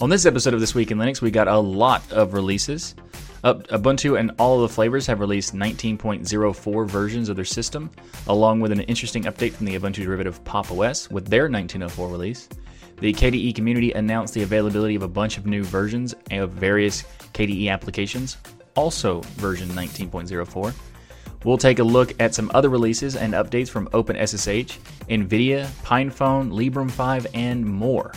On this episode of This Week in Linux, we got a lot of releases. Uh, Ubuntu and all of the flavors have released 19.04 versions of their system, along with an interesting update from the Ubuntu derivative Pop! OS with their 1904 release. The KDE community announced the availability of a bunch of new versions of various KDE applications, also version 19.04. We'll take a look at some other releases and updates from OpenSSH, NVIDIA, PinePhone, Librem 5, and more.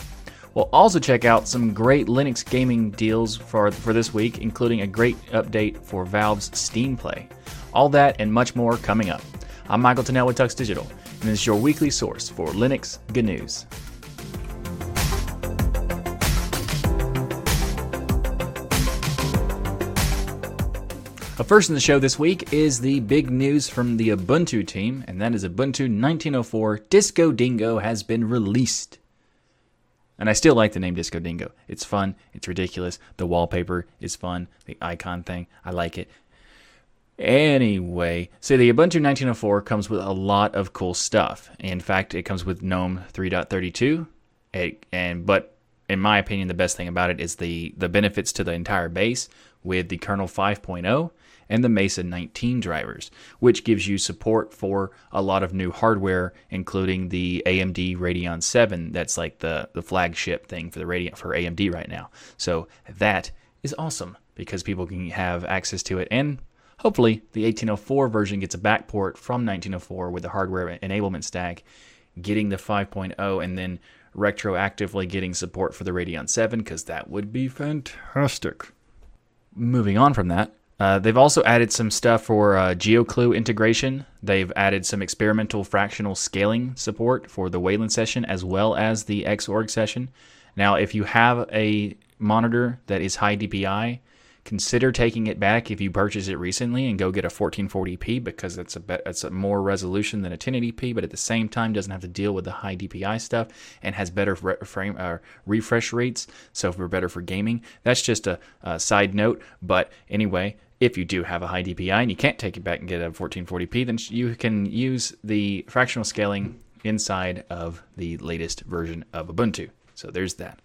We'll also check out some great Linux gaming deals for, for this week, including a great update for Valve's Steam Play. All that and much more coming up. I'm Michael Tunnell with Tux Digital, and this is your weekly source for Linux good news. First in the show this week is the big news from the Ubuntu team, and that is Ubuntu 1904 Disco Dingo has been released. And I still like the name Disco Dingo. It's fun, it's ridiculous. The wallpaper is fun, the icon thing, I like it. Anyway, so the Ubuntu 1904 comes with a lot of cool stuff. In fact, it comes with GNOME 3.32, it, and but in my opinion, the best thing about it is the the benefits to the entire base with the kernel 5.0 and the Mesa 19 drivers, which gives you support for a lot of new hardware, including the AMD Radeon 7. That's like the, the flagship thing for the Radeon for AMD right now. So that is awesome because people can have access to it and hopefully the 1804 version gets a backport from 1904 with the hardware enablement stack getting the 5.0 and then retroactively getting support for the Radeon 7 because that would be fantastic. Moving on from that, uh, they've also added some stuff for uh, GeoClue integration. They've added some experimental fractional scaling support for the Wayland session as well as the Xorg session. Now, if you have a monitor that is high DPI, consider taking it back if you purchase it recently and go get a 1440p because it's a be- it's a more resolution than a 1080p, but at the same time doesn't have to deal with the high DPI stuff and has better re- frame uh, refresh rates, so we're better for gaming. That's just a, a side note, but anyway, if you do have a high DPI and you can't take it back and get a 1440p, then you can use the fractional scaling inside of the latest version of Ubuntu. So there's that.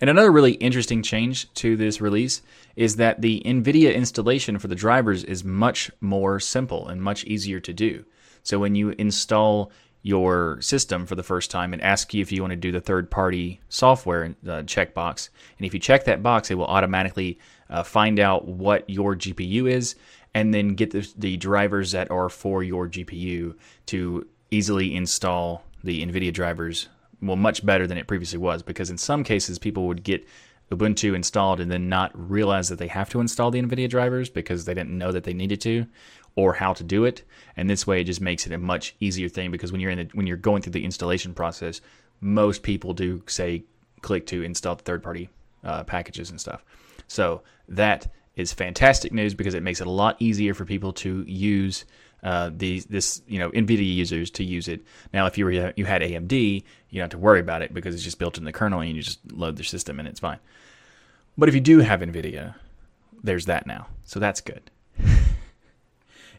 And another really interesting change to this release is that the NVIDIA installation for the drivers is much more simple and much easier to do. So when you install your system for the first time and ask you if you want to do the third party software uh, checkbox, and if you check that box, it will automatically uh, find out what your GPU is and then get the, the drivers that are for your GPU to easily install the NVIDIA drivers well much better than it previously was because in some cases people would get Ubuntu installed and then not realize that they have to install the NVIDIA drivers because they didn't know that they needed to or how to do it. And this way it just makes it a much easier thing because when you're in the, when you're going through the installation process, most people do say click to install third party uh, packages and stuff. So that is fantastic news because it makes it a lot easier for people to use uh, these this you know NVIDIA users to use it. Now, if you were you had AMD, you don't have to worry about it because it's just built in the kernel and you just load the system and it's fine. But if you do have NVIDIA, there's that now, so that's good.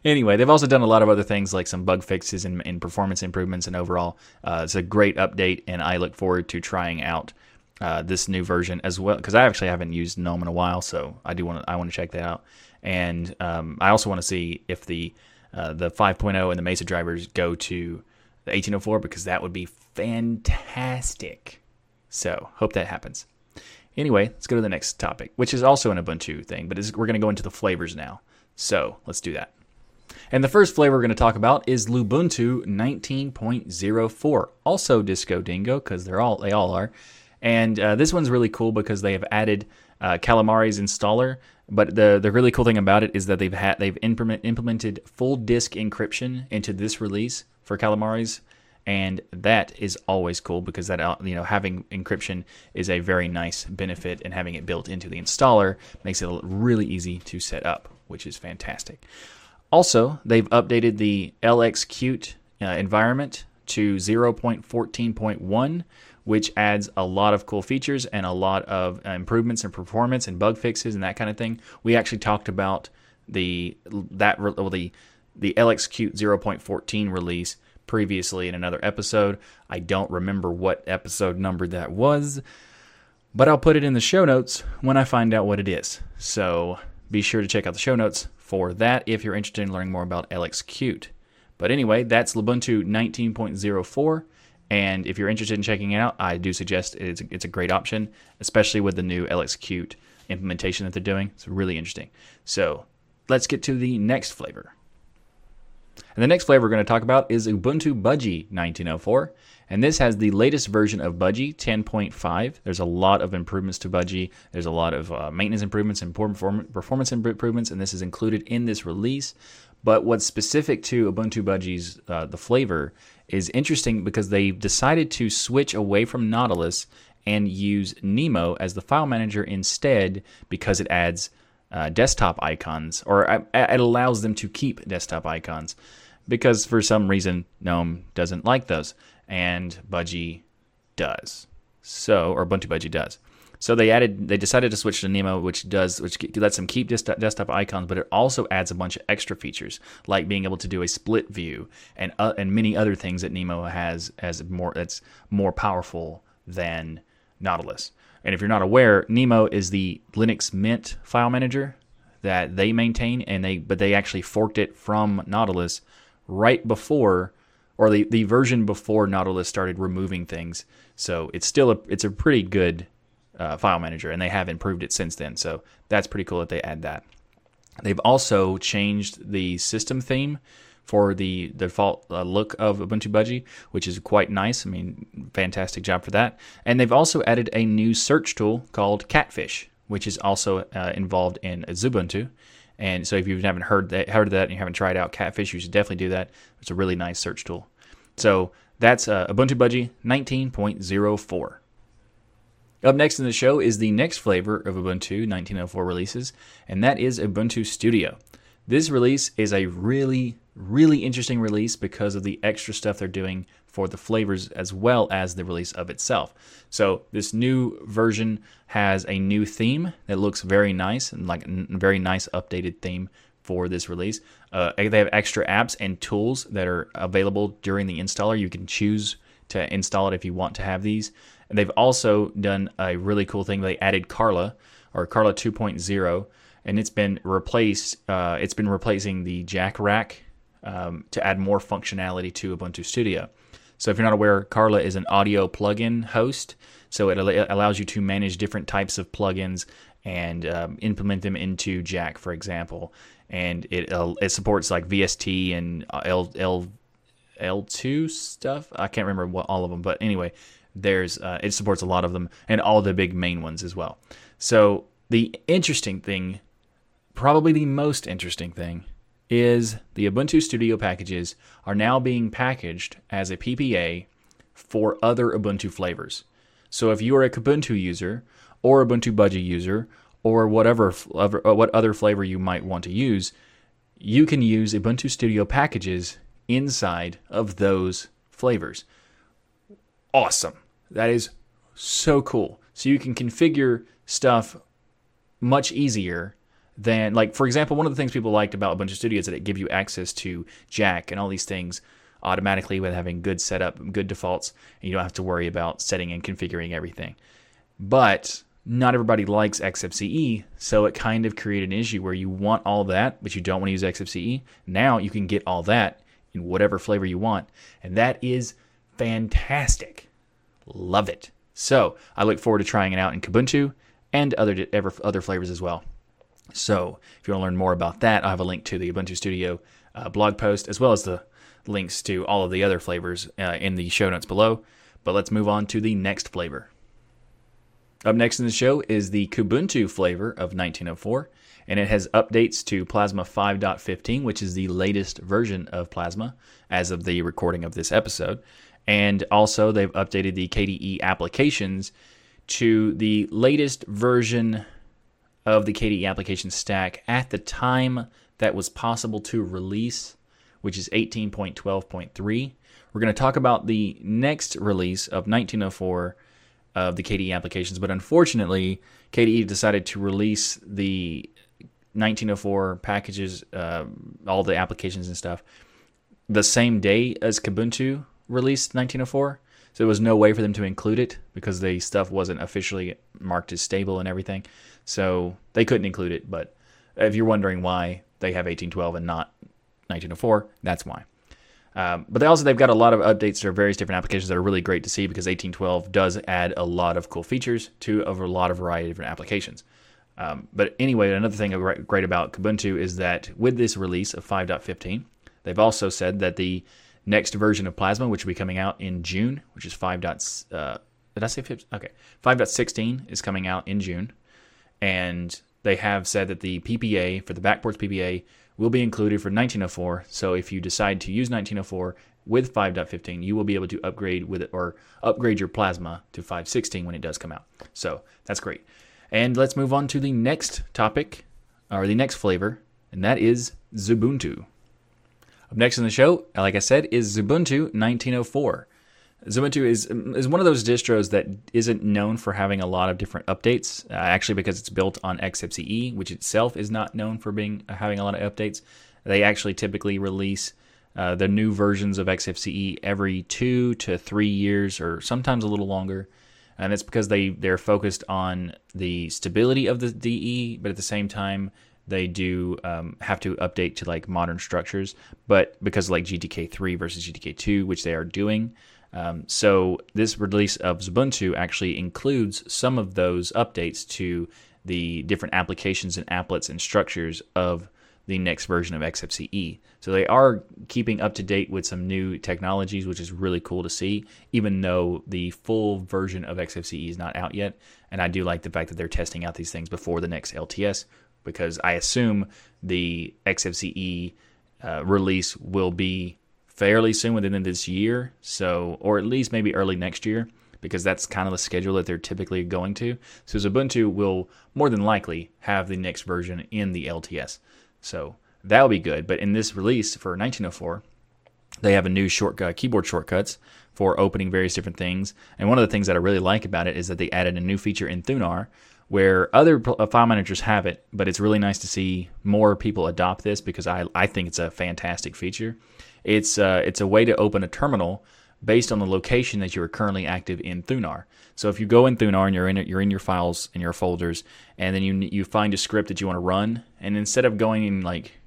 anyway, they've also done a lot of other things like some bug fixes and, and performance improvements, and overall, uh, it's a great update, and I look forward to trying out. Uh, this new version as well because I actually haven't used GNOME in a while, so I do want to I want to check that out, and um, I also want to see if the uh, the 5.0 and the Mesa drivers go to the 1804 because that would be fantastic. So, hope that happens. Anyway, let's go to the next topic, which is also an Ubuntu thing, but we're going to go into the flavors now. So, let's do that. And the first flavor we're going to talk about is Lubuntu 19.04, also Disco Dingo because they're all they all are. And uh, this one's really cool because they have added uh, Calamares installer. But the the really cool thing about it is that they've had they've implement, implemented full disk encryption into this release for Calamares, and that is always cool because that uh, you know having encryption is a very nice benefit, and having it built into the installer makes it really easy to set up, which is fantastic. Also, they've updated the LXQt uh, environment to 0.14.1 which adds a lot of cool features and a lot of uh, improvements and performance and bug fixes and that kind of thing. We actually talked about the that well, the the LXQt 0.14 release previously in another episode. I don't remember what episode number that was, But I'll put it in the show notes when I find out what it is. So be sure to check out the show notes for that if you're interested in learning more about LXQt. But anyway, that's Lubuntu 19.04. And if you're interested in checking it out, I do suggest it's a, it's a great option, especially with the new LXQt implementation that they're doing. It's really interesting. So let's get to the next flavor. And the next flavor we're going to talk about is Ubuntu Budgie 1904. And this has the latest version of Budgie 10.5. There's a lot of improvements to Budgie. There's a lot of uh, maintenance improvements and performance improvements, and this is included in this release. But what's specific to Ubuntu Budgie's uh, the flavor is interesting because they decided to switch away from Nautilus and use Nemo as the file manager instead because it adds uh, desktop icons, or uh, it allows them to keep desktop icons because for some reason GNOME doesn't like those, and Budgie does. So, or Ubuntu Budgie does. So they added, they decided to switch to Nemo, which does, which lets them keep desktop, desktop icons, but it also adds a bunch of extra features, like being able to do a split view and uh, and many other things that Nemo has as more that's more powerful than Nautilus. And if you're not aware, Nemo is the Linux Mint file manager that they maintain, and they but they actually forked it from Nautilus right before, or the, the version before Nautilus started removing things. So it's still a it's a pretty good uh, file manager, and they have improved it since then. So that's pretty cool that they add that. They've also changed the system theme for the default uh, look of Ubuntu Budgie, which is quite nice. I mean, fantastic job for that. And they've also added a new search tool called Catfish, which is also uh, involved in Xubuntu. And so if you haven't heard that, heard of that and you haven't tried out Catfish, you should definitely do that. It's a really nice search tool. So that's uh, Ubuntu Budgie 19.04. Up next in the show is the next flavor of Ubuntu 1904 releases, and that is Ubuntu Studio. This release is a really, really interesting release because of the extra stuff they're doing for the flavors as well as the release of itself. So this new version has a new theme that looks very nice and like a very nice updated theme for this release. Uh, they have extra apps and tools that are available during the installer. You can choose to install it if you want to have these. And they've also done a really cool thing. They added Carla or Carla 2.0 and it's been replaced. Uh, it's been replacing the Jack Rack um, to add more functionality to Ubuntu Studio. So if you're not aware, Carla is an audio plugin host. So it, al- allows you to manage different types of plugins and um, implement them into Jack, for example. And it uh, it supports like VST and uh, L L L2 stuff. I can't remember what all of them, but anyway, there's uh, it supports a lot of them and all the big main ones as well. So the interesting thing probably the most interesting thing is the Ubuntu Studio packages are now being packaged as a PPA for other Ubuntu flavors. So if you are a Kubuntu user or Ubuntu Budgie user or whatever uh, what other flavor you might want to use, you can use Ubuntu Studio packages inside of those flavors. Awesome. That is so cool. So you can configure stuff much easier than like for example one of the things people liked about Ubuntu Studio is that it gives you access to Jack and all these things automatically with having good setup, good defaults, and you don't have to worry about setting and configuring everything. But not everybody likes XFCE, so it kind of created an issue where you want all that, but you don't want to use XFCE. Now you can get all that in whatever flavor you want, and that is fantastic. Love it. So I look forward to trying it out in Kubuntu and other other flavors as well. So if you want to learn more about that, I have a link to the Ubuntu Studio uh, blog post as well as the links to all of the other flavors uh, in the show notes below. But let's move on to the next flavor. Up next in the show is the Kubuntu flavor of 1904, and it has updates to Plasma 5.15, which is the latest version of Plasma as of the recording of this episode. And also, they've updated the KDE applications to the latest version of the KDE application stack at the time that was possible to release, which is 18.12.3. We're going to talk about the next release of 1904 of the KDE applications, but unfortunately, KDE decided to release the 1904 packages, uh, all the applications and stuff, the same day as Kubuntu released 1904. So there was no way for them to include it because the stuff wasn't officially marked as stable and everything. So they couldn't include it. But if you're wondering why they have 1812 and not 1904, that's why. Um, but they also they've got a lot of updates to various different applications that are really great to see because 1812 does add a lot of cool features to a lot of variety of different applications. Um, but anyway, another thing great about Kubuntu is that with this release of 5.15, they've also said that the next version of Plasma, which will be coming out in June, which is 5. Uh, did I say 15? Okay, 5.16 is coming out in June, and they have said that the PPA for the backports PPA will be included for 1904. So if you decide to use 1904 with 5.15, you will be able to upgrade with it or upgrade your plasma to 5.16 when it does come out. So that's great. And let's move on to the next topic or the next flavor, and that is Xubuntu. Up next in the show, like I said, is Xubuntu 1904. Xubuntu is is one of those distros that isn't known for having a lot of different updates. Uh, actually, because it's built on XFCE, which itself is not known for being uh, having a lot of updates. They actually typically release uh, the new versions of XFCE every two to three years, or sometimes a little longer. And it's because they they're focused on the stability of the DE, but at the same time they do um, have to update to like modern structures. But because like GTK three versus GTK two, which they are doing. Um, so this release of Xubuntu actually includes some of those updates to the different applications and applets and structures of the next version of XFCE. So they are keeping up to date with some new technologies, which is really cool to see, even though the full version of XFCE is not out yet. And I do like the fact that they're testing out these things before the next LTS, because I assume the XFCE uh, release will be fairly soon within this year, so or at least maybe early next year, because that's kind of the schedule that they're typically going to. So Ubuntu will more than likely have the next version in the LTS. So that'll be good. But in this release for 1904, they have a new shortcut keyboard shortcuts for opening various different things. And one of the things that I really like about it is that they added a new feature in Thunar where other uh, file managers have it, but it's really nice to see more people adopt this because I, I think it's a fantastic feature. It's uh, it's a way to open a terminal based on the location that you are currently active in Thunar. So if you go in Thunar and you're in you're in your files and your folders, and then you you find a script that you want to run, and instead of going and like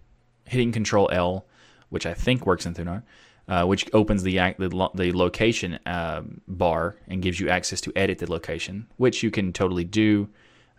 hitting Control L, which I think works in Thunar, uh, which opens the the, the location uh, bar and gives you access to edit the location, which you can totally do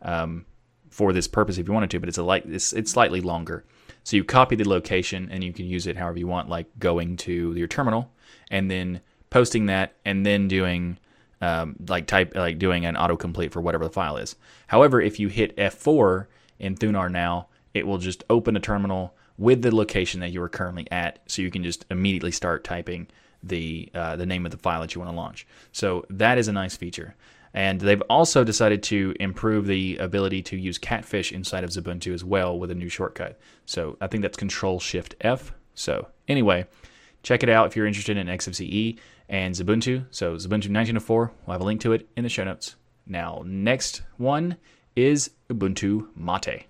um, for this purpose if you wanted to, but it's a light it's, it's slightly longer. So you copy the location and you can use it however you want, like going to your terminal and then posting that and then doing um, like type like doing an autocomplete for whatever the file is. However, if you hit F4 in Thunar now, it will just open a terminal with the location that you are currently at, so you can just immediately start typing the uh, the name of the file that you want to launch. So that is a nice feature. And they've also decided to improve the ability to use Catfish inside of Xubuntu as well with a new shortcut. So I think that's Control Shift F. So anyway, check it out if you're interested in XFCE and Xubuntu. So Xubuntu 1904, we'll have a link to it in the show notes. Now, next one is Ubuntu Mate.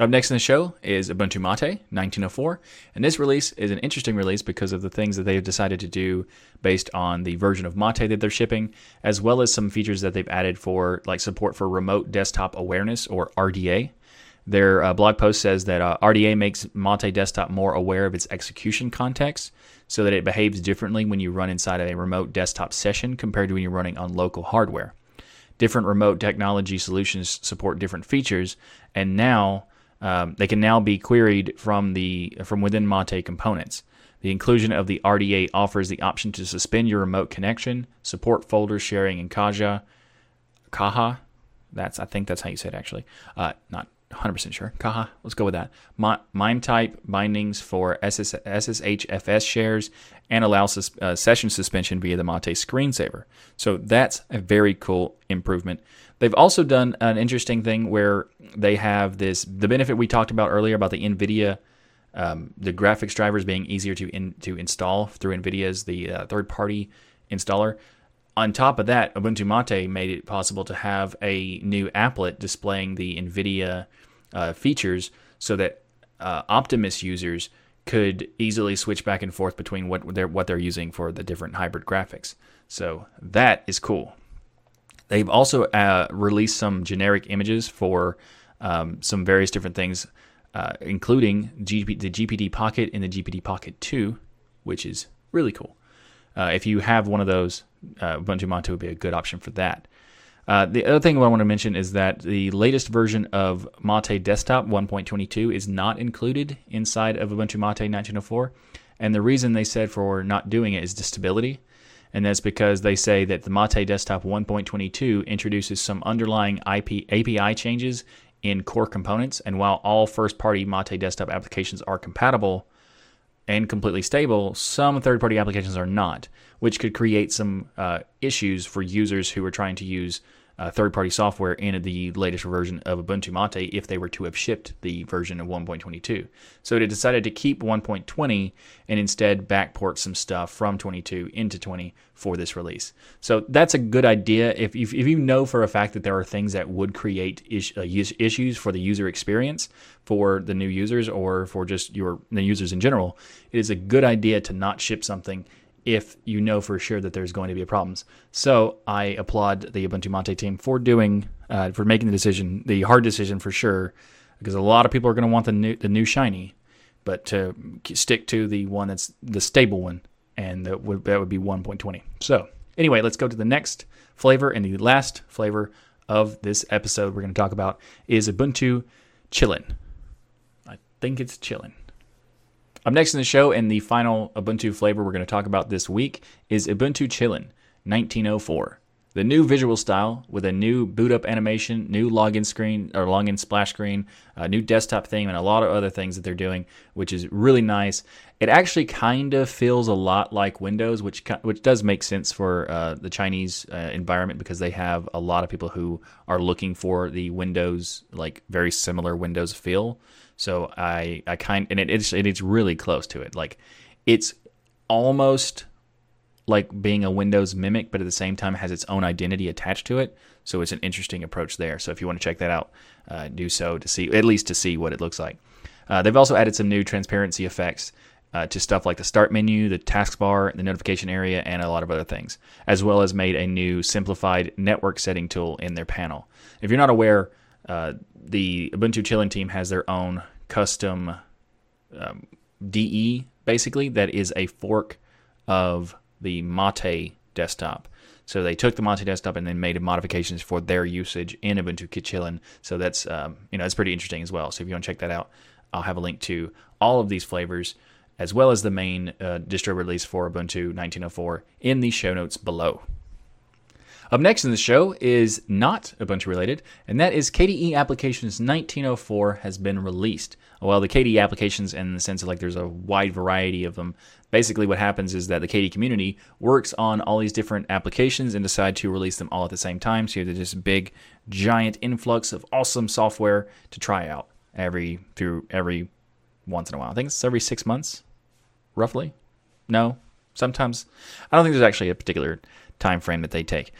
Up next in the show is Ubuntu Mate 1904, and this release is an interesting release because of the things that they've decided to do based on the version of Mate that they're shipping, as well as some features that they've added for like support for remote desktop awareness or RDA. Their uh, blog post says that uh, RDA makes Mate Desktop more aware of its execution context so that it behaves differently when you run inside of a remote desktop session compared to when you're running on local hardware. Different remote technology solutions support different features, and now um, they can now be queried from the from within Mate components. The inclusion of the RDA offers the option to suspend your remote connection, support folder sharing in Caja, Kaha. That's I think that's how you say it actually. Uh, not 100% sure. Kaha. Let's go with that. MIME type bindings for SS, SSHFS shares and allow sus, uh, session suspension via the Mate screensaver. So that's a very cool improvement. They've also done an interesting thing where they have this the benefit we talked about earlier about the NVIDIA. Um, the graphics drivers being easier to in, to install through NVIDIA's the uh, third party installer. On top of that, Ubuntu Mate made it possible to have a new applet displaying the NVIDIA uh, features so that uh, Optimus users could easily switch back and forth between what they're what they're using for the different hybrid graphics. So that is cool. They've also uh, released some generic images for um, some various different things, uh, including GP, the GPD Pocket and the GPD Pocket 2, which is really cool. Uh, if you have one of those, uh, Ubuntu Mate would be a good option for that. Uh, the other thing I want to mention is that the latest version of Mate Desktop 1.22 is not included inside of Ubuntu Mate 1904. And the reason they said for not doing it is the stability. And that's because they say that the Mate Desktop 1.22 introduces some underlying IP, API changes in core components. And while all first party Mate Desktop applications are compatible, and completely stable, some third party applications are not, which could create some uh, issues for users who are trying to use uh, third party software in the latest version of Ubuntu Mate if they were to have shipped the version of 1.22. So they decided to keep 1.20 and instead backport some stuff from 22 into 20 for this release. So that's a good idea. If, if, if you know for a fact that there are things that would create is, uh, issues for the user experience for the new users or for just your the users in general, it is a good idea to not ship something if you know for sure that there's going to be problems. So I applaud the Ubuntu Mate team for doing, uh, for making the decision, the hard decision for sure, because a lot of people are going to want the new, the new shiny, but to stick to the one that's the stable one, and that would that would be 1.20. So anyway, let's go to the next flavor and the last flavor of this episode. We're going to talk about is Ubuntu Chillin. I think it's Chillin. Up next in the show, and the final Ubuntu flavor we're going to talk about this week is Ubuntu Chillin 1904. The new visual style with a new boot up animation, new login screen or login splash screen, a new desktop theme, and a lot of other things that they're doing, which is really nice. It actually kind of feels a lot like Windows, which which does make sense for uh, the Chinese uh, environment because they have a lot of people who are looking for the Windows like very similar Windows feel. So I I kind and it, it's it's really close to it. Like it's almost like being a Windows mimic, but at the same time has its own identity attached to it. So it's an interesting approach there. So if you want to check that out, uh, do so to see at least to see what it looks like. Uh, they've also added some new transparency effects uh, to stuff like the start menu, the taskbar, the notification area, and a lot of other things, as well as made a new simplified network setting tool in their panel. If you're not aware, uh, the Ubuntu Chillin team has their own custom um, DE, basically, that is a fork of the Mate desktop. So they took the Mate desktop and then made modifications for their usage in Ubuntu Chillin. So that's um, you know that's pretty interesting as well. So if you want to check that out, I'll have a link to all of these flavors as well as the main uh, distro release for Ubuntu 1904 in the show notes below. Up next in the show is not Ubuntu related, and that is KDE Applications 1904 has been released. Well, the KDE applications, in the sense of like there's a wide variety of them. Basically, what happens is that the KDE community works on all these different applications and decide to release them all at the same time. So you have this big, giant influx of awesome software to try out every through every once in a while. I think it's every six months, roughly. No, sometimes I don't think there's actually a particular time frame that they take.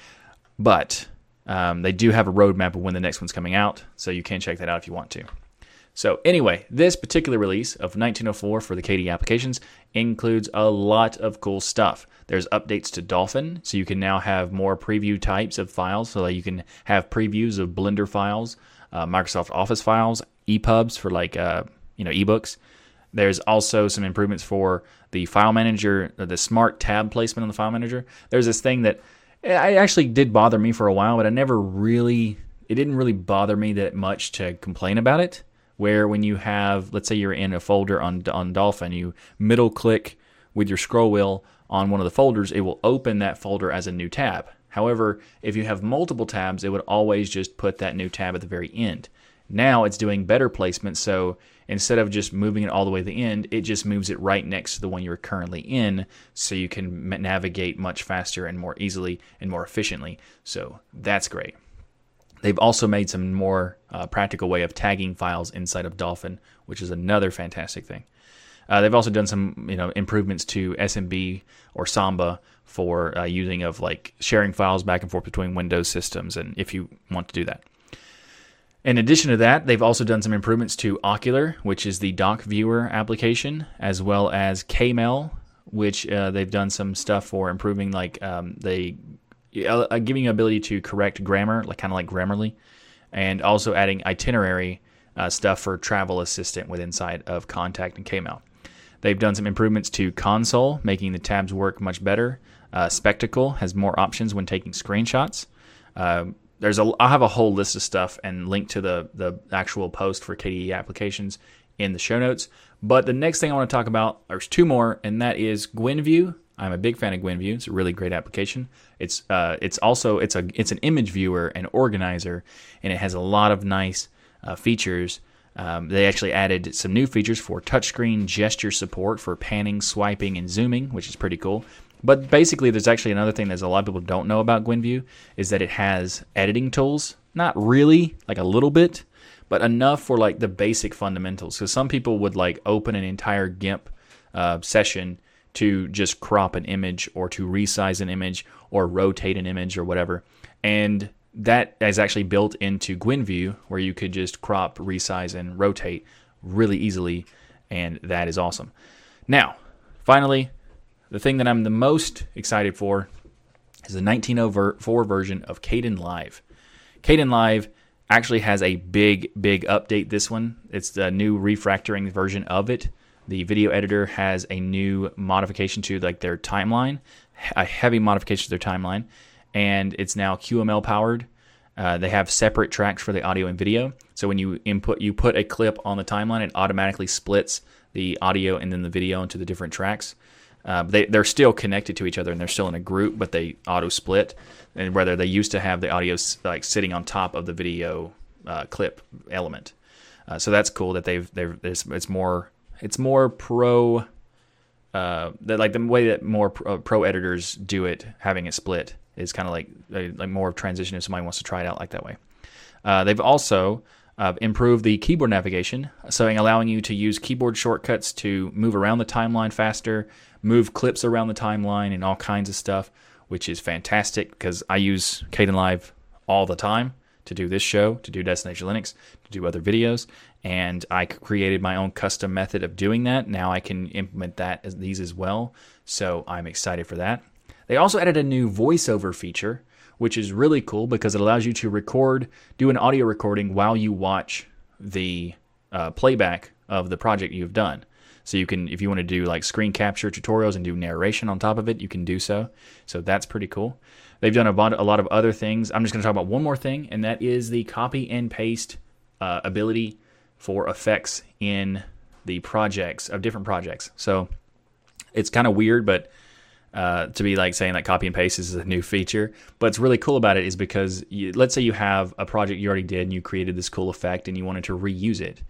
But um, they do have a roadmap of when the next one's coming out, so you can check that out if you want to. So, anyway, this particular release of 1904 for the KDE applications includes a lot of cool stuff. There's updates to Dolphin, so you can now have more preview types of files, so that you can have previews of Blender files, uh, Microsoft Office files, EPUBs for like uh, you know ebooks. There's also some improvements for the file manager, the smart tab placement on the file manager. There's this thing that it actually did bother me for a while, but I never really, it didn't really bother me that much to complain about it. Where when you have, let's say you're in a folder on on Dolphin, you middle click with your scroll wheel on one of the folders, it will open that folder as a new tab. However, if you have multiple tabs, it would always just put that new tab at the very end. Now it's doing better placement, so instead of just moving it all the way to the end, it just moves it right next to the one you're currently in, so you can navigate much faster and more easily and more efficiently. So that's great. They've also made some more uh, practical way of tagging files inside of Dolphin, which is another fantastic thing. Uh, they've also done some, you know, improvements to SMB or Samba for uh, using of like sharing files back and forth between Windows systems, and if you want to do that. In addition to that, they've also done some improvements to Okular, which is the doc viewer application, as well as KMail, which uh, they've done some stuff for improving, like um, they uh, giving you ability to correct grammar, like kind of like Grammarly, and also adding itinerary uh, stuff for travel assistant with inside of Kontact and KMail. They've done some improvements to Konsole, making the tabs work much better. Uh, Spectacle has more options when taking screenshots. There's a I'll have a whole list of stuff and link to the the actual post for KDE applications in the show notes. But the next thing I want to talk about, there's two more, and that is GwenView. I'm a big fan of GwenView. It's a really great application. It's uh, it's also it's a it's an image viewer and organizer, and it has a lot of nice uh, features. Um, they actually added some new features for touchscreen gesture support for panning, swiping, and zooming, which is pretty cool. But basically, there's actually another thing that a lot of people don't know about GwenView is that it has editing tools. Not really, like a little bit, but enough for like the basic fundamentals. Because some people would like open an entire GIMP uh, session to just crop an image or to resize an image or rotate an image or whatever. And that is actually built into GwenView where you could just crop, resize, and rotate really easily. And that is awesome. Now, finally, the thing that I'm the most excited for is the 1904 version of Kdenlive. Caden Live actually has a big, big update. This one, it's the new refactoring version of it. The video editor has a new modification to like their timeline, a heavy modification to their timeline, and it's now QML powered. Uh, they have separate tracks for the audio and video. So when you input, you put a clip on the timeline, it automatically splits the audio and then the video into the different tracks. Uh, they they're still connected to each other and they're still in a group, but they auto split. And whether they used to have the audio like sitting on top of the video uh, clip element, uh, so that's cool that they've they've it's, it's more it's more pro. Uh, that like the way that more pro, uh, pro editors do it, having it split is kind of like like more of transition if somebody wants to try it out like that way. Uh, they've also uh, improved the keyboard navigation, so allowing you to use keyboard shortcuts to move around the timeline faster, move clips around the timeline, and all kinds of stuff, which is fantastic because I use Kdenlive all the time to do this show, to do Destination Linux, to do other videos, and I created my own custom method of doing that. Now I can implement that as these as well, so I'm excited for that. They also added a new voiceover feature, which is really cool because it allows you to record, do an audio recording while you watch the uh, playback of the project you've done. So you can, if you want to do like screen capture tutorials and do narration on top of it, you can do so. So that's pretty cool. They've done a lot, a lot of other things. I'm just going to talk about one more thing, and that is the copy and paste uh, ability for effects in the projects of different projects. So it's kind of weird, but uh, to be like saying that copy and paste is a new feature. But what's really cool about it is because you, let's say you have a project you already did and you created this cool effect and you wanted to reuse it.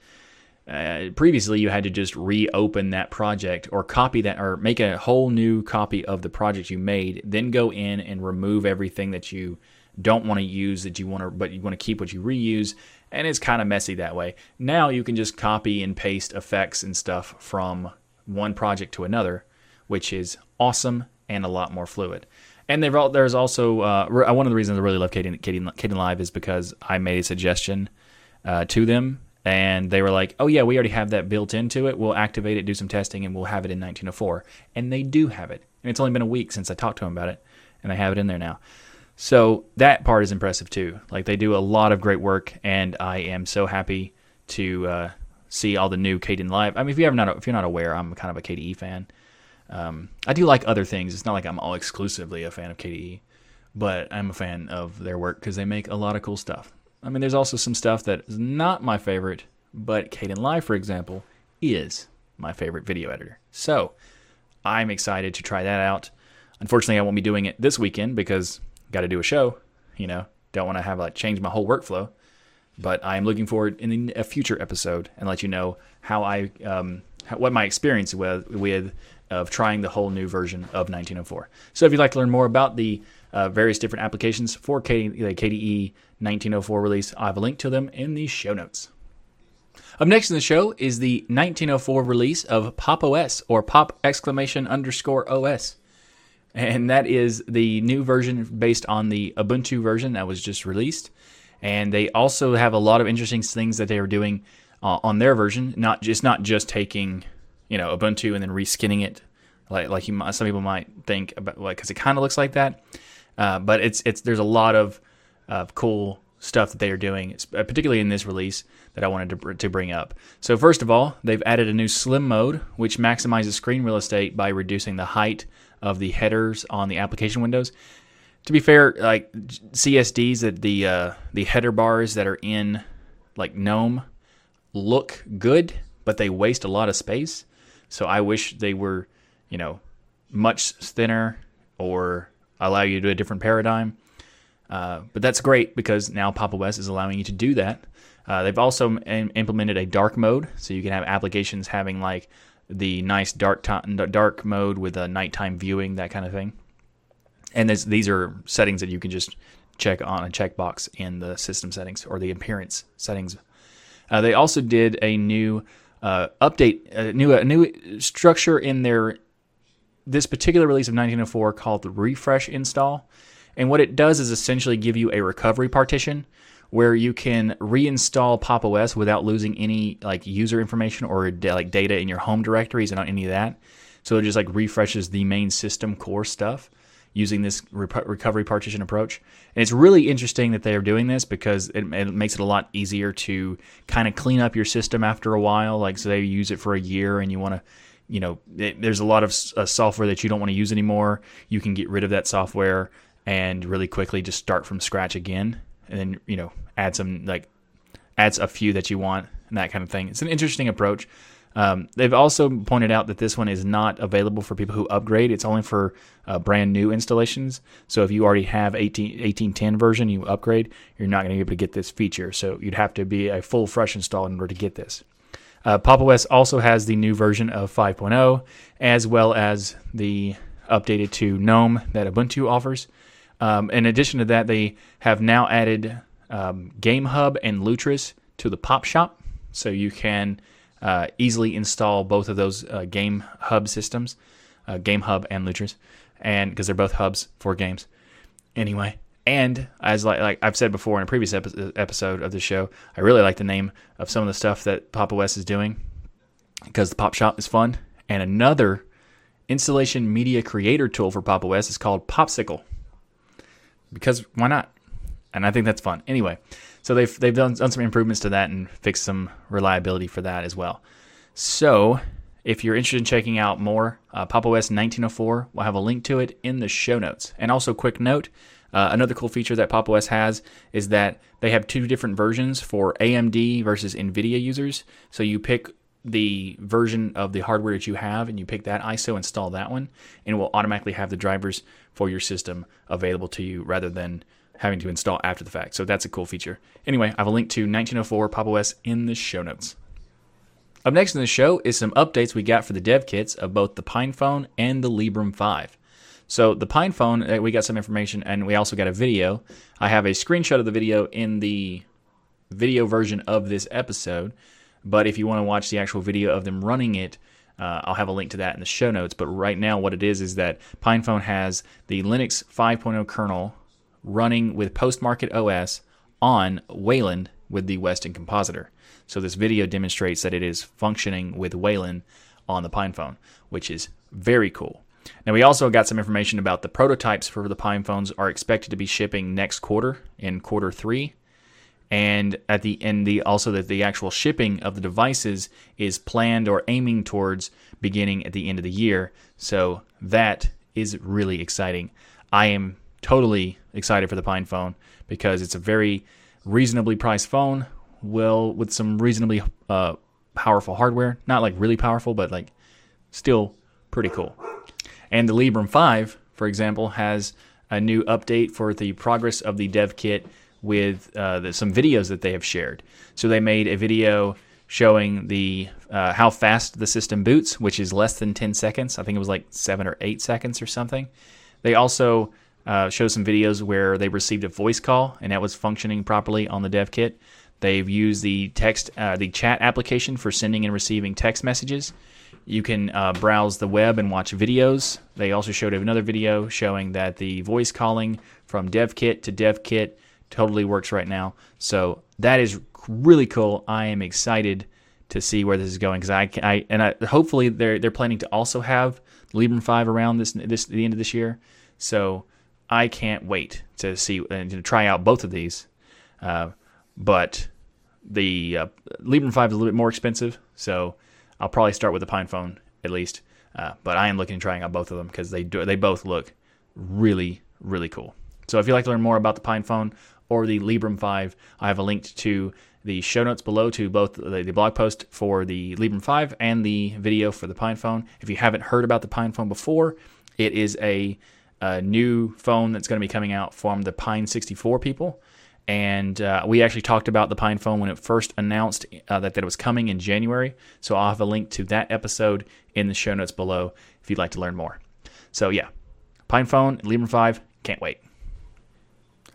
Uh, previously, you had to just reopen that project or copy that or make a whole new copy of the project you made, then go in and remove everything that you don't want to use that you want to, but you want to keep what you reuse. And it's kind of messy that way. Now you can just copy and paste effects and stuff from one project to another, which is awesome and a lot more fluid. And there's also uh, one of the reasons I really love Katie, Katie, Kdenlive is because I made a suggestion uh, to them and they were like, "Oh yeah, we already have that built into it. We'll activate it, do some testing, and we'll have it in 1904." And they do have it, and it's only been a week since I talked to them about it, and they have it in there now. So that part is impressive too. Like they do a lot of great work, and I am so happy to uh, see all the new Kdenlive. I mean, if you ever not if you're not aware, I'm kind of a KDE fan. Um, I do like other things. It's not like I'm all exclusively a fan of KDE, but I'm a fan of their work because they make a lot of cool stuff. I mean, there's also some stuff that is not my favorite, but Kdenlive, for example, is my favorite video editor. So I'm excited to try that out. Unfortunately, I won't be doing it this weekend because got to do a show. You know, don't want to have like change my whole workflow. But I am looking forward in a future episode and let you know how I um, what my experience with with of trying the whole new version of 1904. So if you'd like to learn more about the uh, various different applications for KDE, KDE 1904 release. I have a link to them in the show notes. Up next in the show is the 1904 release of Pop OS or Pop exclamation underscore OS. And that is the new version based on the Ubuntu version that was just released. and they also have a lot of interesting things that they are doing uh, on their version. Not just not just taking you know Ubuntu and then reskinning it like like you some people might think about like because it kind of looks like that, uh, but it's it's there's a lot of uh, cool stuff that they are doing, uh, particularly in this release that I wanted to, to bring up. So first of all, they've added a new slim mode, which maximizes screen real estate by reducing the height of the headers on the application windows. To be fair, like CSDs, that the uh, the header bars that are in like GNOME look good, but they waste a lot of space. So I wish they were, you know, much thinner or allow you to do a different paradigm. Uh, but that's great because now Pop! OS is allowing you to do that. Uh, they've also Im- implemented a dark mode, so you can have applications having like the nice dark dark mode with a nighttime viewing, that kind of thing. And this, these are settings that you can just check on a checkbox in the system settings or the appearance settings. Uh, they also did a new uh, update, a new a new structure in their this particular release of 1904 called the refresh install. And what it does is essentially give you a recovery partition where you can reinstall Pop! OS without losing any like user information or like data in your home directories and any of that. So it just like refreshes the main system core stuff using this recovery partition approach. And it's really interesting that they are doing this because it, it makes it a lot easier to kind of clean up your system after a while. Like, say, you use it for a year and you want to, you know, it, there's a lot of uh, software that you don't want to use anymore. You can get rid of that software and really quickly just start from scratch again. And then you know add some like adds a few that you want and that kind of thing. It's an interesting approach. Um, they've also pointed out that this one is not available for people who upgrade. It's only for uh, brand new installations. So if you already have 18, 1810 version you upgrade you're not going to be able to get this feature. So you'd have to be a full fresh install in order to get this uh, Pop! OS also has the new version of 5.0 as well as the updated to GNOME that Ubuntu offers. Um, in addition to that, they have now added um, Game Hub and Lutris to the Pop Shop, so you can uh, easily install both of those uh, Game Hub systems, uh, Game Hub and Lutris, and because they're both hubs for games. Anyway, and as like, like I've said before in a previous epi- episode of the show, I really like the name of some of the stuff that Pop! OS is doing because the Pop Shop is fun. And another installation media creator tool for Pop! OS is called Popsicle because why not? And I think that's fun. Anyway, so they've they've done, done some improvements to that and fixed some reliability for that as well. So if you're interested in checking out more, uh, Pop! OS 1904, we'll have a link to it in the show notes. And also, quick note uh, another cool feature that Pop! OS has is that they have two different versions for AMD versus NVIDIA users. So you pick the version of the hardware that you have and you pick that ISO, install that one, and it will automatically have the drivers for your system available to you rather than having to install after the fact. So that's a cool feature. Anyway, I have a link to 1904 Pop! OS in the show notes. Up next in the show is some updates we got for the dev kits of both the PinePhone and the Librem 5. So the PinePhone, uh, we got some information and we also got a video. I have a screenshot of the video in the video version of this episode. But if you want to watch the actual video of them running it, uh, I'll have a link to that in the show notes. But right now, what it is is that PinePhone has the Linux 5.0 kernel running with Postmarket OS on Wayland with the Weston compositor. So this video demonstrates that it is functioning with Wayland on the PinePhone, which is very cool. Now we also got some information about the prototypes for the Pine phones are expected to be shipping next quarter in quarter three. And at the end the also that the actual shipping of the devices is planned or aiming towards beginning at the end of the year. So that is really exciting. I am totally excited for the pine phone because it's a very reasonably priced phone well with some reasonably uh, powerful hardware. Not like really powerful but like still pretty cool and the librem 5 for example has a new update for the progress of the dev kit with uh, the, some videos that they have shared. So they made a video showing the uh, how fast the system boots, which is less than 10 seconds. I think it was like seven or eight seconds or something. They also uh, show some videos where they received a voice call and that was functioning properly on the dev kit. They've used the text, uh, the chat application for sending and receiving text messages. You can uh, browse the web and watch videos. They also showed another video showing that the voice calling from DevKit to DevKit totally works right now. So that is really cool. I am excited to see where this is going because I, I and I hopefully they're they're planning to also have Librem five around this this the end of this year. So I can't wait to see and to try out both of these. Uh, but the uh, Librem five is a little bit more expensive, so I'll probably start with the PinePhone at least. Uh, but I am looking at trying out both of them because they do they both look really really cool. So if you'd like to learn more about the PinePhone or the Librem 5, I have a link to the show notes below to both the, the blog post for the Librem 5 and the video for the PinePhone. If you haven't heard about the PinePhone before, it is a, a new phone that's going to be coming out from the Pine 64 people. And uh, we actually talked about the PinePhone when it first announced uh, that, that it was coming in January. So I'll have a link to that episode in the show notes below if you'd like to learn more. So yeah, PinePhone, Librem 5, can't wait.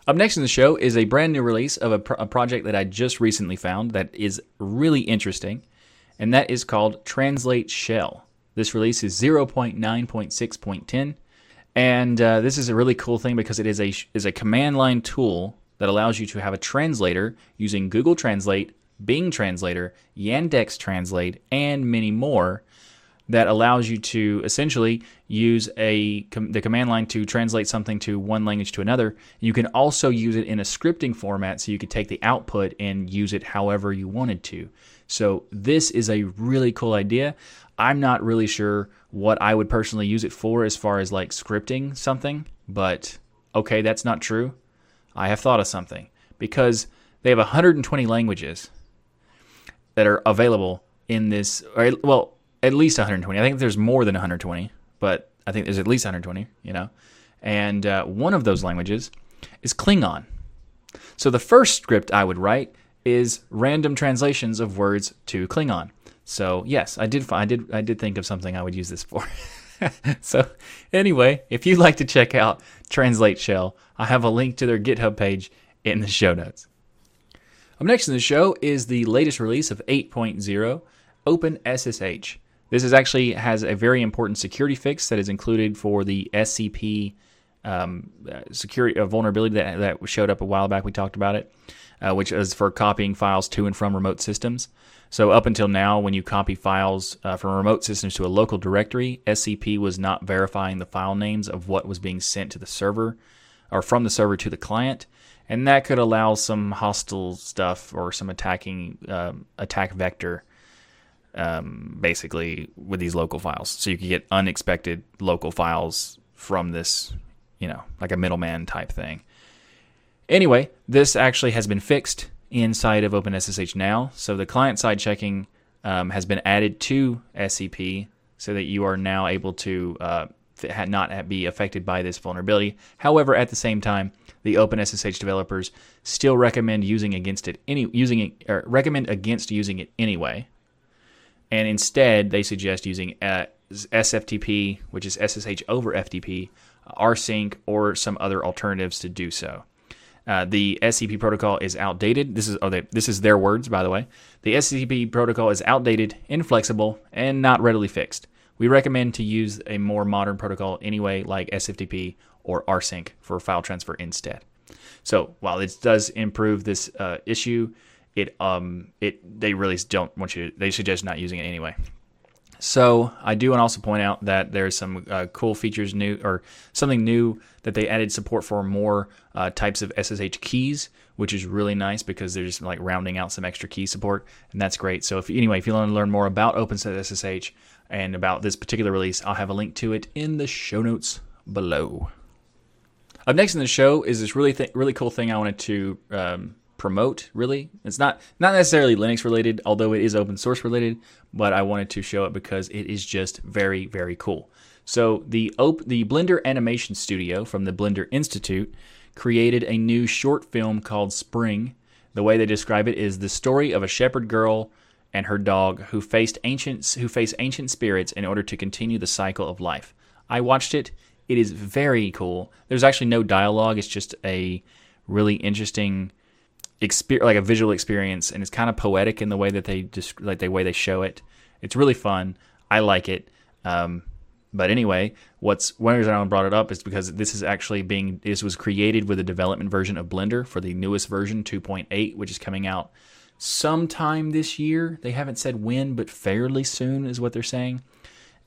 Up next in the show is a brand new release of a, pro- a, project that I just recently found that is really interesting, and that is called Translate Shell. This release is 0.9.6.10, and uh, this is a really cool thing because it is a is a command line tool that allows you to have a translator using Google Translate, Bing Translator, Yandex Translate, and many more that allows you to essentially use a com- the command line to translate something to one language to another. You can also use it in a scripting format so you could take the output and use it however you wanted to. So this is a really cool idea. I'm not really sure what I would personally use it for as far as like scripting something, but okay, that's not true. I have thought of something because they have 120 languages that are available in this or well at least 120. I think there's more than 120, but I think there's at least 120, you know. And uh, one of those languages is Klingon. So the first script I would write is random translations of words to Klingon. So yes, I did I did I did think of something I would use this for. so anyway, if you'd like to check out Translate Shell, I have a link to their GitHub page in the show notes. Up next in the show is the latest release of 8.0, OpenSSH. This is actually has a very important security fix that is included for the SCP um, security uh, vulnerability that, that showed up a while back. We talked about it, uh, which is for copying files to and from remote systems. So up until now, when you copy files uh, from remote systems to a local directory, SCP was not verifying the file names of what was being sent to the server or from the server to the client, and that could allow some hostile stuff or some attacking um, attack vector um, basically with these local files. So you could get unexpected local files from this, you know, like a middleman type thing. Anyway, this actually has been fixed inside of OpenSSH now. So the client side checking um, has been added to SCP so that you are now able to uh, not be affected by this vulnerability. However, at the same time, the OpenSSH developers still recommend using against it any using it or recommend against using it anyway and instead they suggest using uh, SFTP, which is SSH over FTP, rsync, or some other alternatives to do so. Uh, the SCP protocol is outdated. This is oh, they, this is their words, by the way. The SCP protocol is outdated, inflexible, and not readily fixed. We recommend to use a more modern protocol anyway, like SFTP or rsync for file transfer instead. So while it does improve this uh, issue, it um it they really don't want you. They suggest not using it anyway. So I do want to also point out that there's some uh, cool features new or something new that they added support for more uh, types of SSH keys, which is really nice because they're just like rounding out some extra key support, and that's great. So if anyway, if you want to learn more about OpenSSH and about this particular release, I'll have a link to it in the show notes below. Up next in the show is this really th- really cool thing I wanted to um, promote really. It's not not necessarily linux related although it is open source related but i wanted to show it because it is just very very cool. So the op- the blender animation studio from the blender institute created a new short film called spring. The way they describe it is the story of a shepherd girl and her dog who faced ancient who face ancient spirits in order to continue the cycle of life. I watched it. It is very cool. There's actually no dialogue. It's just a really interesting exper- like a visual experience, and it's kind of poetic in the way that they just like the way they show it. It's really fun. I like it. Um, But anyway, what's one reason I brought it up is because this is actually being this was created with a development version of Blender for the newest version 2.8, which is coming out sometime this year. They haven't said when, but fairly soon is what they're saying.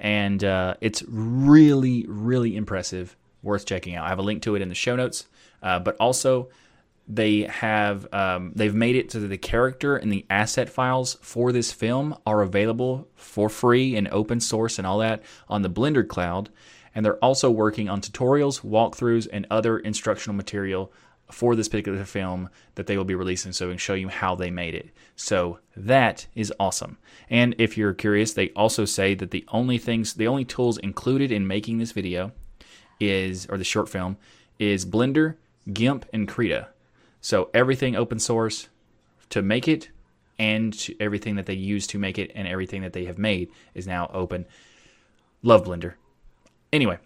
And uh, it's really, really impressive. Worth checking out. I have a link to it in the show notes. Uh, but also, they have um, they've made it so that the character and the asset files for this film are available for free and open source and all that on the Blender cloud. And they're also working on tutorials, walkthroughs, and other instructional material for this particular film that they will be releasing so we can show you how they made it. So that is awesome. And if you're curious, they also say that the only things, the only tools included in making this video is, or the short film, is Blender, GIMP, and Krita. So everything open source to make it and everything that they use to make it and everything that they have made is now open. Love Blender. Anyway,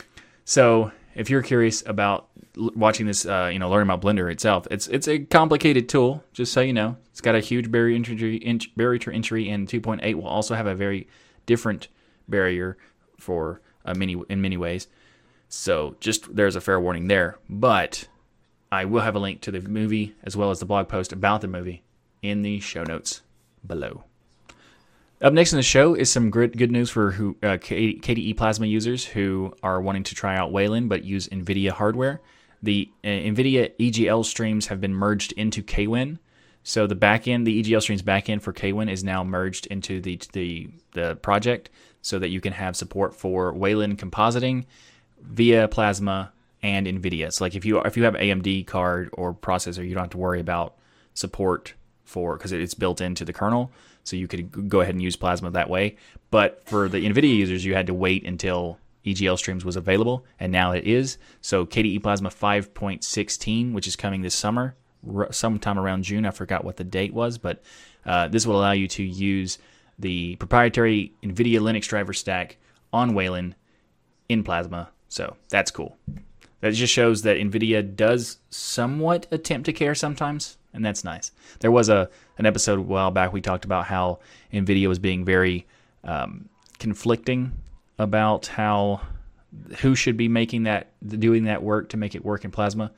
so if you're curious about watching this, uh, you know, learning about Blender itself, it's it's a complicated tool. Just so you know, it's got a huge barrier entry, inch, barrier to entry, and 2.8 will also have a very different barrier for uh, many in many ways. So just there's a fair warning there, but I will have a link to the movie as well as the blog post about the movie in the show notes below. Up next in the show is some good, news for who, uh, KDE Plasma users who are wanting to try out Wayland but use NVIDIA hardware. The uh, NVIDIA EGL streams have been merged into KWin. So the backend, the EGL streams backend for KWin is now merged into the, the, the project so that you can have support for Wayland compositing via Plasma and NVIDIA. So like if you if you have AMD card or processor, you don't have to worry about support for because it's built into the kernel. So you could go ahead and use Plasma that way. But for the NVIDIA users, you had to wait until EGL streams was available, and now it is. So KDE Plasma 5.16, which is coming this summer, sometime around June. I forgot what the date was, but uh, this will allow you to use the proprietary NVIDIA Linux driver stack on Wayland in Plasma. So that's cool. That just shows that NVIDIA does somewhat attempt to care sometimes, and that's nice. There was a an episode a while back we talked about how NVIDIA was being very um, conflicting about how who should be making that doing that work to make it work in Plasma,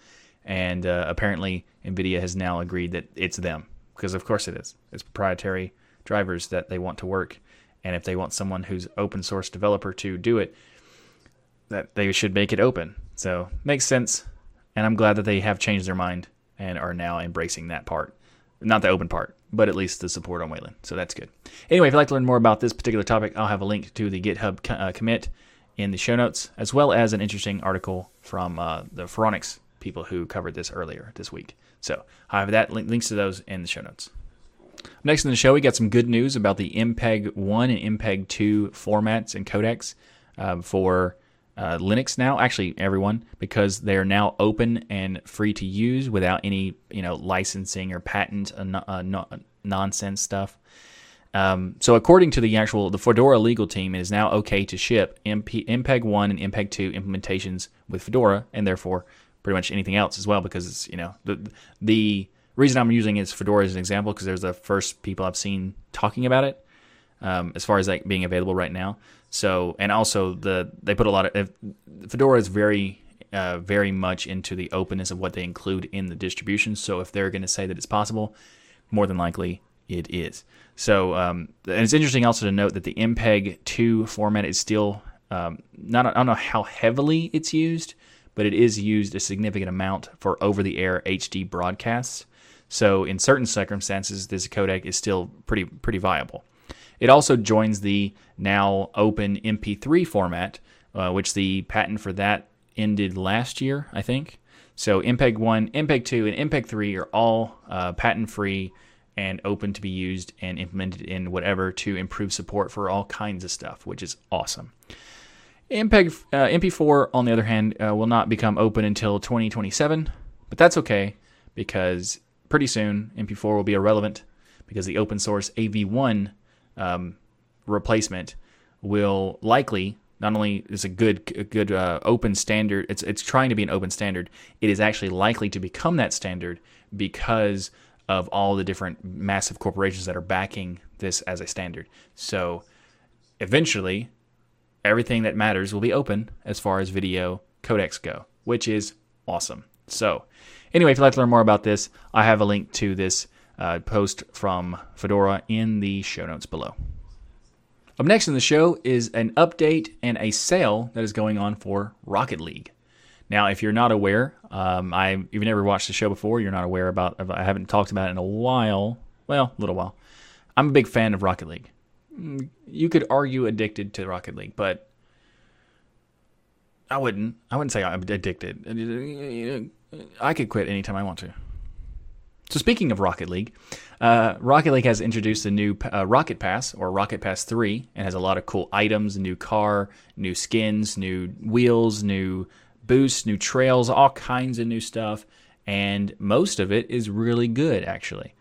and uh, apparently NVIDIA has now agreed that it's them because of course it is. It's proprietary drivers that they want to work, and if they want someone who's open source developer to do it, that they should make it open. So makes sense, and I'm glad that they have changed their mind and are now embracing that part. Not the open part, but at least the support on Wayland. So that's good. Anyway, if you'd like to learn more about this particular topic, I'll have a link to the GitHub uh, commit in the show notes, as well as an interesting article from uh, the Phoronix people who covered this earlier this week. So I have that link, links to those in the show notes. Next in the show, we got some good news about the MPEG 1 and MPEG 2 formats and codecs um, for uh, Linux now, actually everyone, because they are now open and free to use without any you know licensing or patent uh, uh, no, nonsense stuff. Um, so according to the actual the Fedora legal team, it is now okay to ship MP, MPEG one and MPEG two implementations with Fedora, and therefore pretty much anything else as well, because it's you know the the reason I'm using is Fedora as an example because there's the first people I've seen talking about it um, as far as like being available right now. So and also the they put a lot of Fedora is very uh, very much into the openness of what they include in the distribution. So if they're going to say that it's possible, more than likely it is. So um, and it's interesting also to note that the MPEG 2 format is still um, not I don't know how heavily it's used, but it is used a significant amount for over-the-air HD broadcasts. So in certain circumstances, this codec is still pretty pretty viable. It also joins the now open MP3 format, uh, which the patent for that ended last year, I think. So MPEG 1, MPEG 2, and MPEG 3 are all uh, patent free and open to be used and implemented in whatever to improve support for all kinds of stuff, which is awesome. MPEG uh, MP4, on the other hand, uh, will not become open until 2027, but that's okay because pretty soon MP4 will be irrelevant because the open source AV1 um, replacement will likely not only is a good a good uh, open standard it's it's trying to be an open standard it is actually likely to become that standard because of all the different massive corporations that are backing this as a standard so eventually everything that matters will be open as far as video codecs go, which is awesome. So, anyway, if you'd like to learn more about this, I have a link to this uh, post from Fedora in the show notes below. Up next in the show is an update and a sale that is going on for Rocket League. Now, if you're not aware, um, I you've never watched the show before, you're not aware about. I haven't talked about it in a while. Well, a little while. I'm a big fan of Rocket League. Mm, you could argue addicted to Rocket League, but I wouldn't. I wouldn't say I'm addicted. I could quit anytime I want to. So speaking of Rocket League, uh, Rocket League has introduced a new uh, Rocket Pass or Rocket Pass 3 and has a lot of cool items, new car, new skins, new wheels, new boosts, new trails, all kinds of new stuff. And most of it is really good, actually.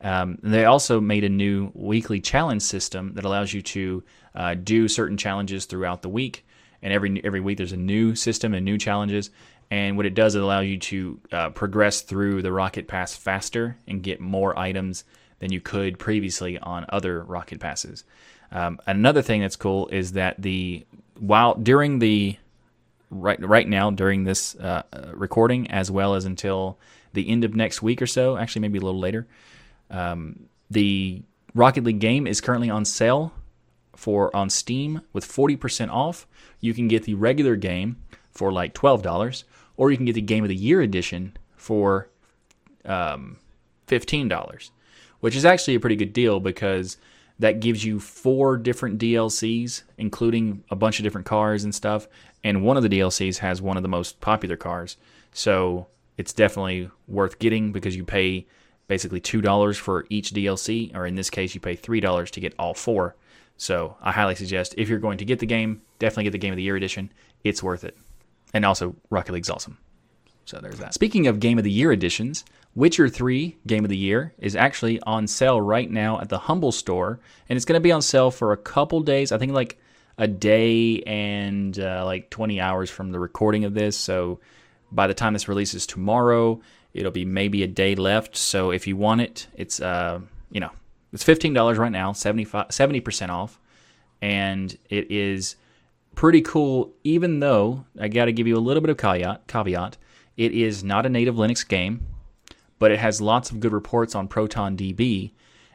Um, they also made a new weekly challenge system that allows you to uh, do certain challenges throughout the week. And every every week there's a new system and new challenges. And what it does is allow you to uh, progress through the Rocket Pass faster and get more items than you could previously on other Rocket Passes. Um, another thing that's cool is that the while during the right right now during this uh, uh, recording, as well as until the end of next week or so, actually maybe a little later, um, the Rocket League game is currently on sale for on Steam with 40% off. You can get the regular game for like $12 or you can get the Game of the Year edition for um, $15, which is actually a pretty good deal because that gives you four different DLCs, including a bunch of different cars and stuff. And one of the DLCs has one of the most popular cars. So it's definitely worth getting because you pay basically $2 for each DLC, or in this case, you pay $3 to get all four. So I highly suggest if you're going to get the game, definitely get the Game of the Year edition. It's worth it. And also, Rocket League's awesome. So there's that. Speaking of Game of the Year editions, Witcher 3 Game of the Year is actually on sale right now at the Humble store, and it's going to be on sale for a couple days. I think like a day and uh, like 20 hours from the recording of this. So by the time this releases tomorrow, it'll be maybe a day left. So if you want it, it's uh, you know, it's $15 right now, 75 70% off, and it is pretty cool, even though I got to give you a little bit of caveat. Caveat: it is not a native Linux game, but it has lots of good reports on ProtonDB.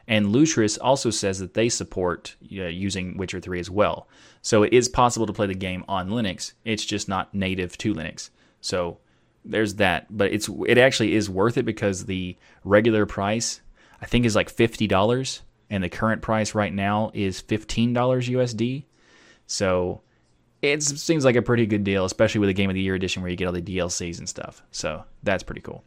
And Lutris also says that they support uh, using Witcher 3 as well. So it is possible to play the game on Linux. It's just not native to Linux. So there's that. But it's it actually is worth it because the regular price I think is like fifty dollars, and the current price right now is fifteen dollars USD. So it seems like a pretty good deal, especially with the Game of the Year edition where you get all the DLCs and stuff. So that's pretty cool.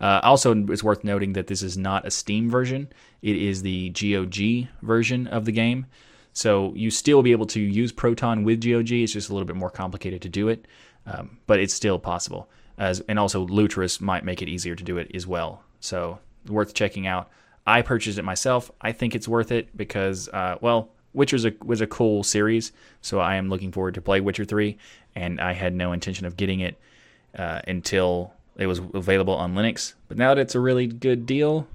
Uh, also, it's worth noting that this is not a Steam version; it is the GOG version of the game. So you still be able to use Proton with GOG. It's just a little bit more complicated to do it, um, but it's still possible. As and also Lutris might make it easier to do it as well. So worth checking out. I purchased it myself. I think it's worth it because, uh, well, Witcher a, was a cool series, so I am looking forward to play Witcher 3, and I had no intention of getting it uh, until it was available on Linux. But now that it's a really good deal,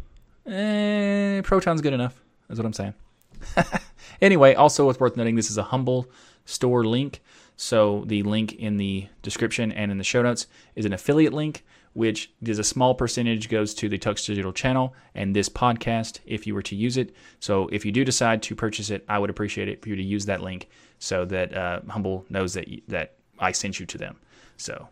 eh, Proton's good enough. That's what I'm saying. anyway, also it's worth noting this is a humble store link. So the link in the description and in the show notes is an affiliate link which is a small percentage goes to the Tux Digital channel and this podcast if you were to use it. So if you do decide to purchase it, I would appreciate it for you to use that link so that uh, Humble knows that that I sent you to them. So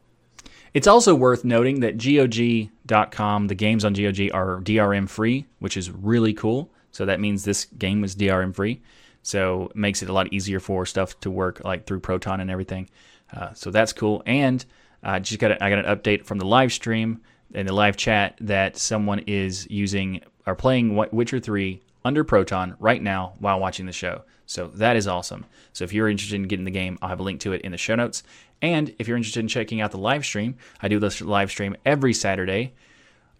it's also worth noting that GOG.com, the games on GOG are DRM free, which is really cool. So that means this game is DRM free. So it makes it a lot easier for stuff to work like through Proton and everything. Uh, so that's cool. And uh, just got a, I got an update from the live stream in the live chat that someone is using or playing Witcher 3 under Proton right now while watching the show. So that is awesome. So if you're interested in getting the game, I'll have a link to it in the show notes. And if you're interested in checking out the live stream, I do this live stream every Saturday.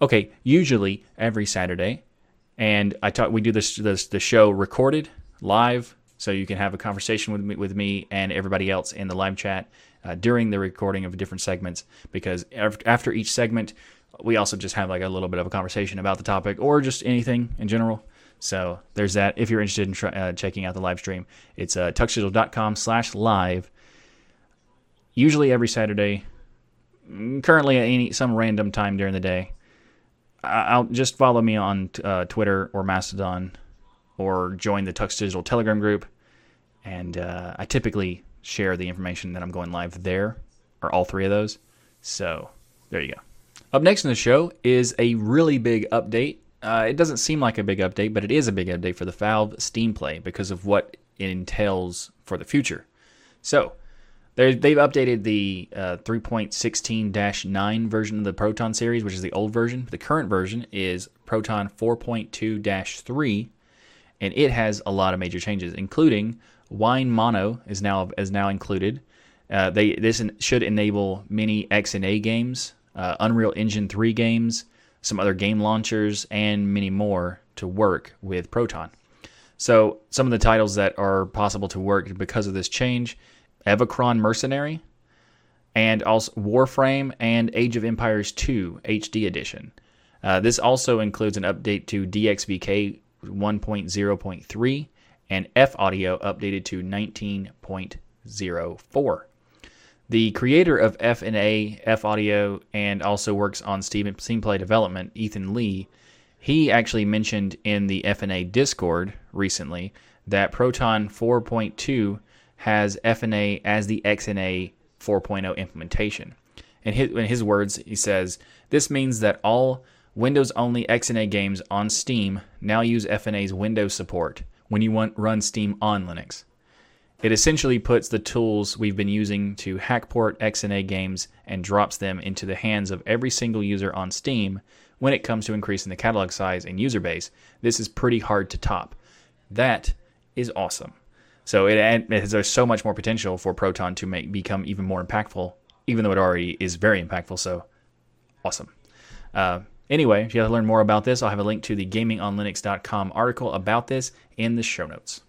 Okay, usually every Saturday. And I talk we do this, this the show recorded live so you can have a conversation with me with me and everybody else in the live chat uh, during the recording of different segments because after each segment we also just have like a little bit of a conversation about the topic or just anything in general So there's that. If you're interested in uh, checking out the live stream, it's uh, tuxdigital.com slash live. Usually every Saturday, mm, currently at any some random time during the day. I'll just follow me on uh, Twitter or Mastodon, or join the Tux Digital Telegram group, and uh, I typically share the information that I'm going live there, or all three of those. So there you go. Up next in the show is a really big update uh, it doesn't seem like a big update, but it is a big update for the Valve Steam Play because of what it entails for the future. So, they've updated the uh, 3.16-9 version of the Proton series, which is the old version. The current version is Proton 4.2-3, and it has a lot of major changes, including Wine Mono is now is now included. Uh, they this should enable many XNA games, uh, Unreal Engine 3 games, some other game launchers, and many more to work with Proton. So, some of the titles that are possible to work because of this change Evochron Mercenary, and also Warframe and Age of Empires 2 HD Edition. Uh, this also includes an update to DXVK 1.0.3 and F Audio updated to 19.04. The creator of FNA, F Audio, and also works on Steam, Play development, Ethan Lee, he actually mentioned in the FNA Discord recently that Proton 4.2 has FNA as the XNA 4.0 implementation. In his, in his words, he says, This means that all Windows only XNA games on Steam now use FNA's Windows support when you want run Steam on Linux. It essentially puts the tools we've been using to hackport XNA games and drops them into the hands of every single user on Steam when it comes to increasing the catalog size and user base. This is pretty hard to top. That is awesome. So it, it there's so much more potential for Proton to make become even more impactful, even though it already is very impactful. So awesome. Uh, anyway, if you want to learn more about this, I'll have a link to the GamingOnLinux.com article about this in the show notes.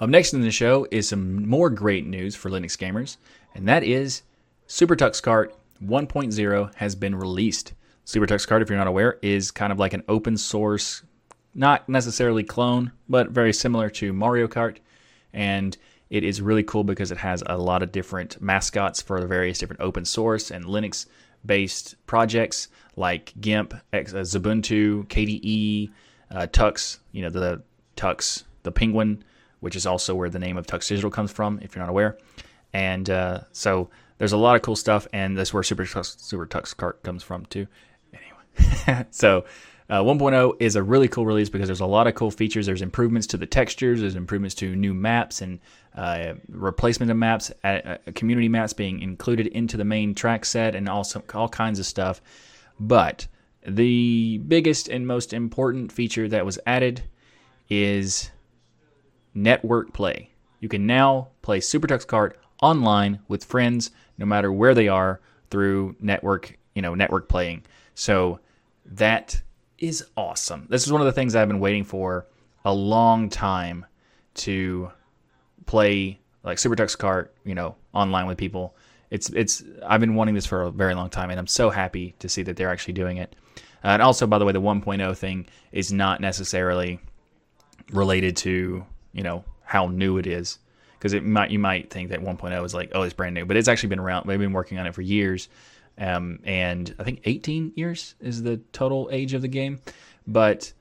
Up next in the show is some more great news for Linux gamers, and that is SuperTuxKart 1.0 has been released. SuperTuxKart, if you're not aware, is kind of like an open source, not necessarily clone, but very similar to Mario Kart. And it is really cool because it has a lot of different mascots for the various different open source and Linux based projects like GIMP, uh, Xubuntu, KDE, uh, Tux, you know, the Tux, the Penguin, which is also where the name of Tux Digital comes from, if you're not aware. And uh, so there's a lot of cool stuff, and that's where Super Tux, Super Tux Kart comes from too. Anyway, so uh, 1.0 is a really cool release because there's a lot of cool features. There's improvements to the textures, there's improvements to new maps and uh, replacement of maps, uh, community maps being included into the main track set, and also all kinds of stuff. But the biggest and most important feature that was added is network play. You can now play Super Tux Kart online with friends, no matter where they are, through network, you know, network playing. So that is awesome. This is one of the things I've been waiting for a long time to play like Super Tux Kart, you know, online with people. It's it's I've been wanting this for a very long time, and I'm so happy to see that they're actually doing it. Uh, and also, by the way, the 1.0 thing is not necessarily related to you know how new it is because it might you might think that 1.0 is like oh it's brand new but it's actually been around they've been working on it for years um, and i think 18 years is the total age of the game. But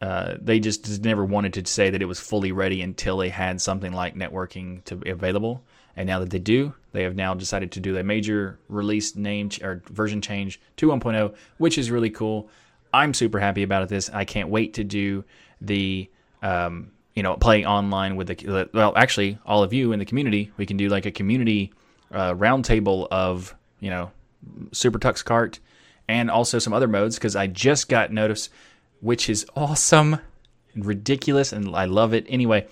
uh, they just never wanted to say that it was fully ready until they had something like networking to available. And now that they do they have now decided to do a major release name ch- or version change to 1.0 which is really cool. I'm super happy about this. I can't wait to do the um, you know, play online with the well, actually, all of you in the community, we can do like a community uh, roundtable of you know, Super Tux Kart and also some other modes because I just got notice, which is awesome and ridiculous, and I love it. Anyway,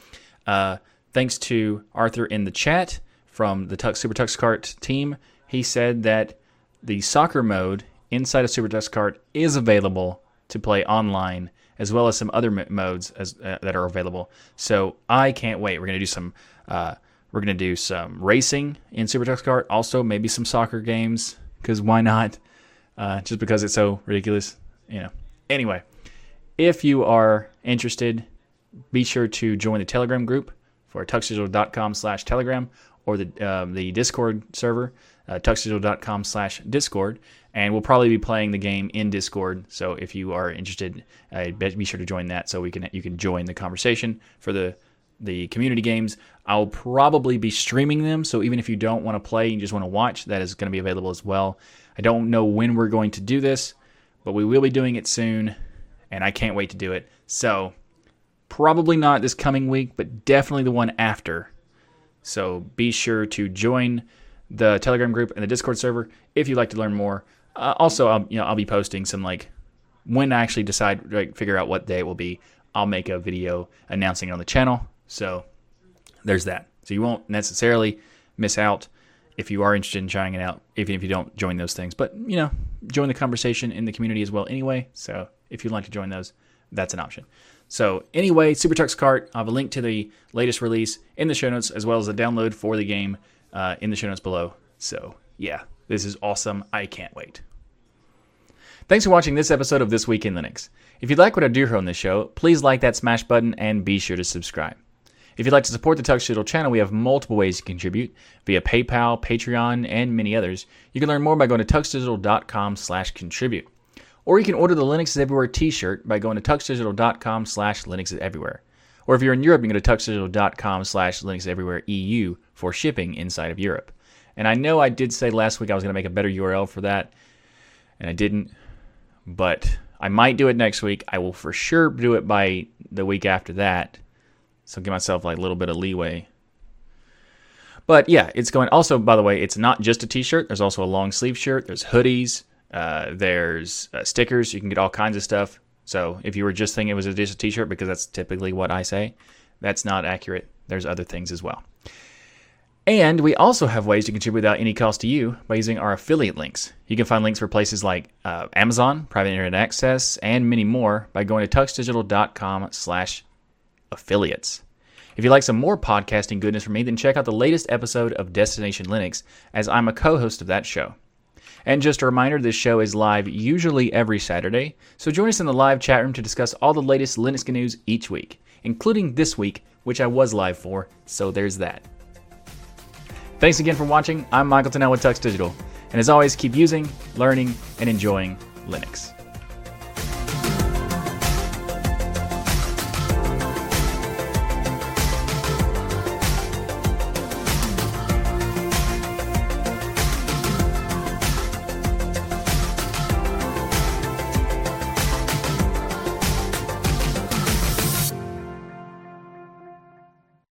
uh, thanks to Arthur in the chat from the Tux, Super Tux Kart team, he said that the soccer mode inside of Super Tux Kart is available to play online as well as some other modes as uh, that are available. So I can't wait. We're gonna do some. Uh, we're gonna do some racing in Super Tux Kart. Also, maybe some soccer games because why not? Uh, just because it's so ridiculous, you know. Anyway, if you are interested, be sure to join the Telegram group for tuxdigital.com slash telegram or the, um, the Discord server, uh, tuxdigital.com slash discord. And we'll probably be playing the game in Discord. So if you are interested, uh, be sure to join that so we can you can join the conversation for the the community games. I'll probably be streaming them. So even if you don't want to play, and you just want to watch, that is going to be available as well. I don't know when we're going to do this, but we will be doing it soon. And I can't wait to do it. So probably not this coming week, but definitely the one after. So be sure to join the Telegram group and the Discord server if you'd like to learn more. Uh, also, I'll, you know, I'll be posting some like when I actually decide, like, figure out what day it will be. I'll make a video announcing it on the channel. So there's that. So you won't necessarily miss out if you are interested in trying it out, even if you don't join those things. But you know, join the conversation in the community as well. Anyway, so if you'd like to join those, that's an option. So anyway, Super Tux Kart. I have a link to the latest release in the show notes, as well as a download for the game uh, in the show notes below. So yeah, this is awesome. I can't wait. Thanks for watching this episode of This Week in Linux. If you'd like what I do here on this show, please like that smash button and be sure to subscribe. If you'd like to support the Tux Digital channel, we have multiple ways to contribute via PayPal, Patreon, and many others. You can learn more by going to tuxdigital.com slash contribute. Or you can order the Linux is Everywhere t-shirt by going to tuxdigital.com slash Linux is Everywhere. Or if you're in Europe, you can go to tuxdigital.com slash Linux Everywhere EU for shipping inside of Europe. And I know I did say last week I was going to make a better URL for that, and I didn't. But I might do it next week. I will for sure do it by the week after that. So give myself like a little bit of leeway. But yeah, it's going. Also, by the way, it's not just a t-shirt. There's also a long sleeve shirt. There's hoodies. Uh, there's uh, stickers. You can get all kinds of stuff. So if you were just thinking it was just a t-shirt, because that's typically what I say, that's not accurate. There's other things as well. And we also have ways to contribute without any cost to you by using our affiliate links. You can find links for places like uh, Amazon, private internet access, and many more by going to tuxdigital.com slash affiliates. If you'd like some more podcasting goodness from me, then check out the latest episode of Destination Linux, as I'm a co host of that show. And just a reminder, this show is live usually every Saturday, so join us in the live chat room to discuss all the latest Linux news each week, including this week, which I was live for, so there's that. Thanks again for watching. I'm Michael Tunnell with Tux Digital, and as always, keep using, learning, and enjoying Linux.